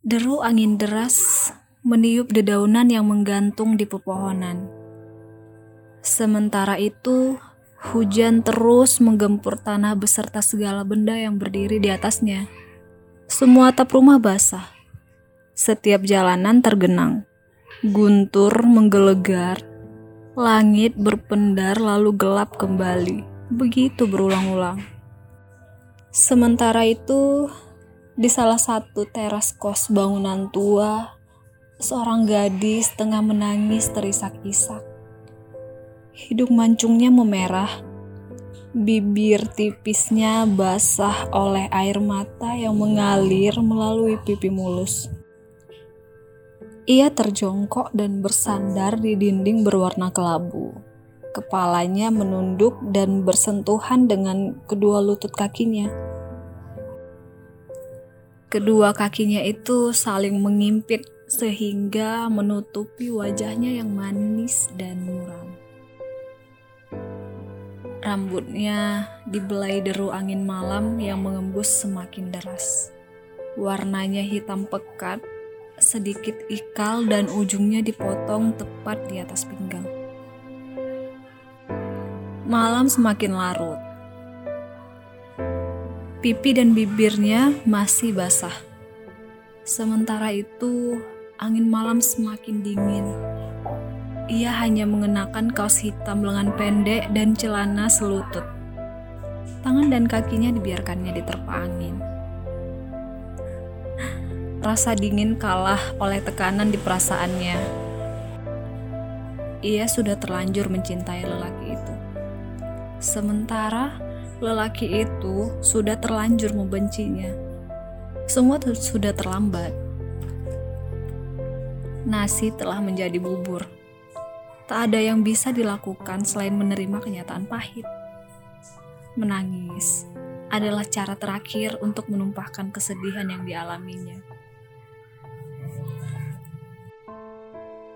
Deru angin deras meniup dedaunan yang menggantung di pepohonan. Sementara itu, hujan terus menggempur tanah beserta segala benda yang berdiri di atasnya. Semua atap rumah basah. Setiap jalanan tergenang. Guntur menggelegar. Langit berpendar lalu gelap kembali. Begitu berulang-ulang. Sementara itu, di salah satu teras kos bangunan tua, seorang gadis tengah menangis terisak-isak. Hidung mancungnya memerah, bibir tipisnya basah oleh air mata yang mengalir melalui pipi mulus. Ia terjongkok dan bersandar di dinding berwarna kelabu. Kepalanya menunduk dan bersentuhan dengan kedua lutut kakinya. Kedua kakinya itu saling mengimpit sehingga menutupi wajahnya yang manis dan muram. Rambutnya dibelai deru angin malam yang mengembus semakin deras. Warnanya hitam pekat, sedikit ikal dan ujungnya dipotong tepat di atas pinggang. Malam semakin larut Pipi dan bibirnya masih basah. Sementara itu, angin malam semakin dingin. Ia hanya mengenakan kaos hitam lengan pendek dan celana selutut. Tangan dan kakinya dibiarkannya diterpa angin. Rasa dingin kalah oleh tekanan di perasaannya. Ia sudah terlanjur mencintai lelaki itu. Sementara lelaki itu sudah terlanjur membencinya. Semua sudah terlambat. Nasi telah menjadi bubur. Tak ada yang bisa dilakukan selain menerima kenyataan pahit. Menangis adalah cara terakhir untuk menumpahkan kesedihan yang dialaminya.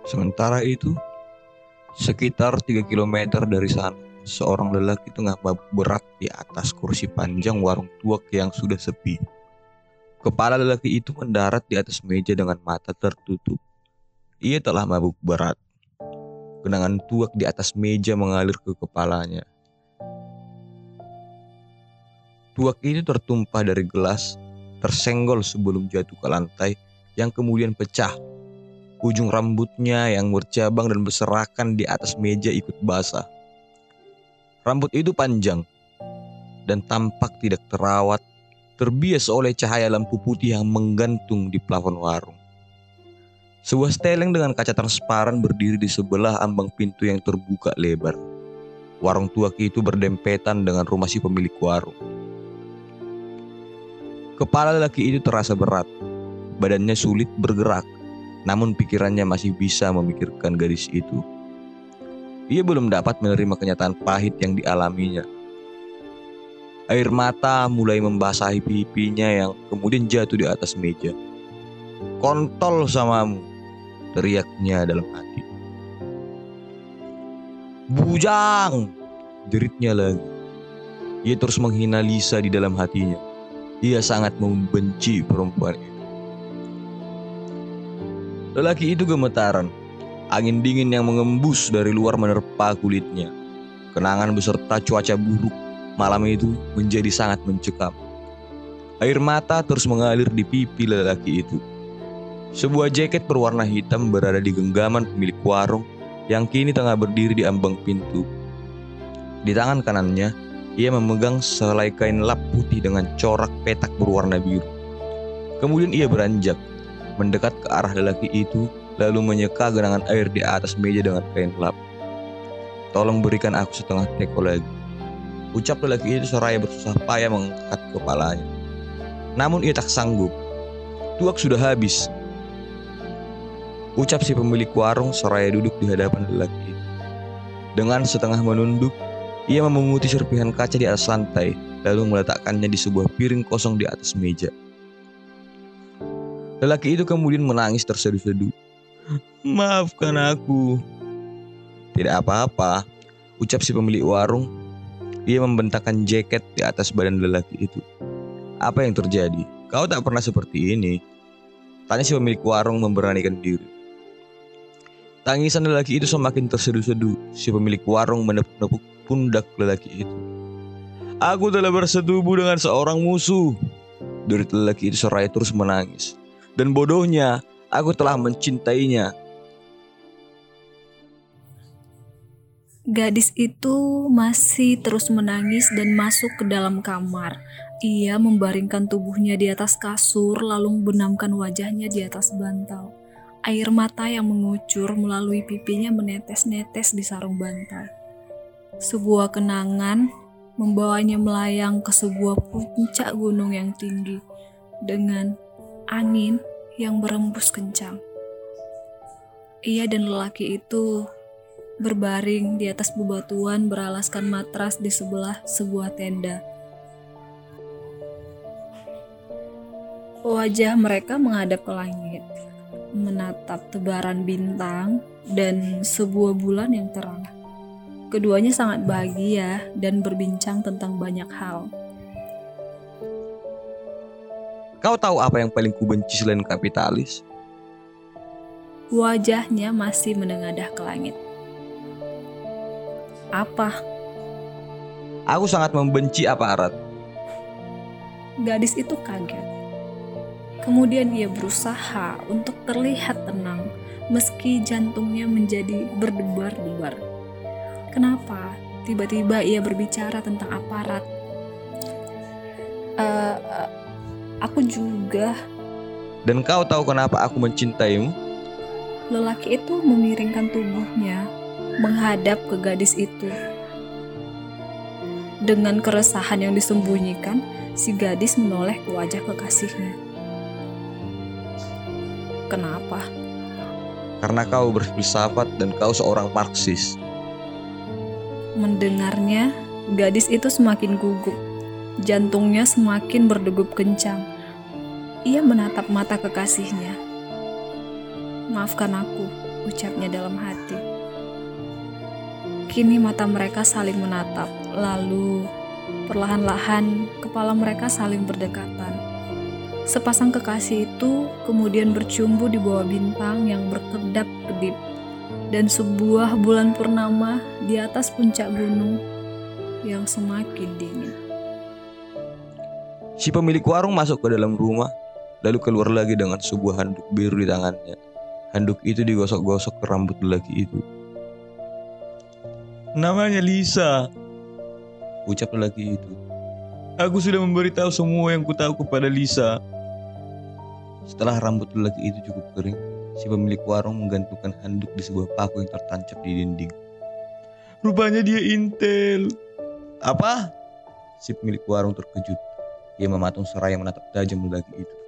Sementara itu, sekitar 3 km dari sana, seorang lelaki tengah berat di atas kursi panjang warung tuak yang sudah sepi. Kepala lelaki itu mendarat di atas meja dengan mata tertutup. Ia telah mabuk berat. Kenangan tuak di atas meja mengalir ke kepalanya. Tuak itu tertumpah dari gelas, tersenggol sebelum jatuh ke lantai, yang kemudian pecah. Ujung rambutnya yang bercabang dan berserakan di atas meja ikut basah. Rambut itu panjang dan tampak tidak terawat, terbias oleh cahaya lampu putih yang menggantung di plafon warung. Sebuah steleng dengan kaca transparan berdiri di sebelah ambang pintu yang terbuka lebar. Warung tua itu berdempetan dengan rumah si pemilik warung. Kepala lelaki itu terasa berat, badannya sulit bergerak, namun pikirannya masih bisa memikirkan gadis itu. Ia belum dapat menerima kenyataan pahit yang dialaminya. Air mata mulai membasahi pipinya yang kemudian jatuh di atas meja. Kontol samamu, teriaknya dalam hati. Bujang, jeritnya lagi. Ia terus menghina Lisa di dalam hatinya. Ia sangat membenci perempuan itu. Lelaki itu gemetaran Angin dingin yang mengembus dari luar menerpa kulitnya. Kenangan beserta cuaca buruk malam itu menjadi sangat mencekam. Air mata terus mengalir di pipi lelaki itu. Sebuah jaket berwarna hitam berada di genggaman pemilik warung yang kini tengah berdiri di ambang pintu. Di tangan kanannya, ia memegang selai kain lap putih dengan corak petak berwarna biru. Kemudian ia beranjak, mendekat ke arah lelaki itu lalu menyeka genangan air di atas meja dengan kain lap. Tolong berikan aku setengah teko lagi. Ucap lelaki itu seraya bersusah payah mengangkat kepalanya. Namun ia tak sanggup. Tuak sudah habis. Ucap si pemilik warung seraya duduk di hadapan lelaki itu. Dengan setengah menunduk, ia memunguti serpihan kaca di atas lantai, lalu meletakkannya di sebuah piring kosong di atas meja. Lelaki itu kemudian menangis terseduh-seduh. Maafkan aku. Tidak apa-apa, ucap si pemilik warung. Ia membentangkan jaket di atas badan lelaki itu. Apa yang terjadi? Kau tak pernah seperti ini. Tanya si pemilik warung memberanikan diri. Tangisan lelaki itu semakin terseduh-seduh. Si pemilik warung menepuk-nepuk pundak lelaki itu. Aku telah bersetubuh dengan seorang musuh. Dari lelaki itu seraya terus menangis. Dan bodohnya, aku telah mencintainya. Gadis itu masih terus menangis dan masuk ke dalam kamar. Ia membaringkan tubuhnya di atas kasur, lalu membenamkan wajahnya di atas bantal. Air mata yang mengucur melalui pipinya menetes-netes di sarung bantal. Sebuah kenangan membawanya melayang ke sebuah puncak gunung yang tinggi dengan angin yang berembus kencang. Ia dan lelaki itu berbaring di atas bebatuan beralaskan matras di sebelah sebuah tenda. Wajah mereka menghadap ke langit, menatap tebaran bintang dan sebuah bulan yang terang. Keduanya sangat bahagia dan berbincang tentang banyak hal. Kau tahu apa yang paling kubenci selain kapitalis? Wajahnya masih menengadah ke langit. Apa? Aku sangat membenci aparat. Gadis itu kaget. Kemudian ia berusaha untuk terlihat tenang meski jantungnya menjadi berdebar-debar. Kenapa tiba-tiba ia berbicara tentang aparat? Uh, uh, aku juga. Dan kau tahu kenapa aku mencintaimu? Lelaki itu memiringkan tubuhnya menghadap ke gadis itu. Dengan keresahan yang disembunyikan, si gadis menoleh ke wajah kekasihnya. Kenapa? Karena kau berfilsafat dan kau seorang Marxis. Mendengarnya, gadis itu semakin gugup. Jantungnya semakin berdegup kencang. Ia menatap mata kekasihnya. Maafkan aku, ucapnya dalam hati. Kini mata mereka saling menatap, lalu perlahan-lahan kepala mereka saling berdekatan. Sepasang kekasih itu kemudian bercumbu di bawah bintang yang berkedap-kedip dan sebuah bulan purnama di atas puncak gunung yang semakin dingin. Si pemilik warung masuk ke dalam rumah, lalu keluar lagi dengan sebuah handuk biru di tangannya. Handuk itu digosok-gosok ke rambut lelaki itu. Namanya Lisa. Ucap lelaki itu. Aku sudah memberitahu semua yang kutahu kepada Lisa. Setelah rambut lelaki itu cukup kering, si pemilik warung menggantungkan handuk di sebuah paku yang tertancap di dinding. Rupanya dia intel. Apa? Si pemilik warung terkejut. Ia mematung seraya menatap tajam lelaki itu.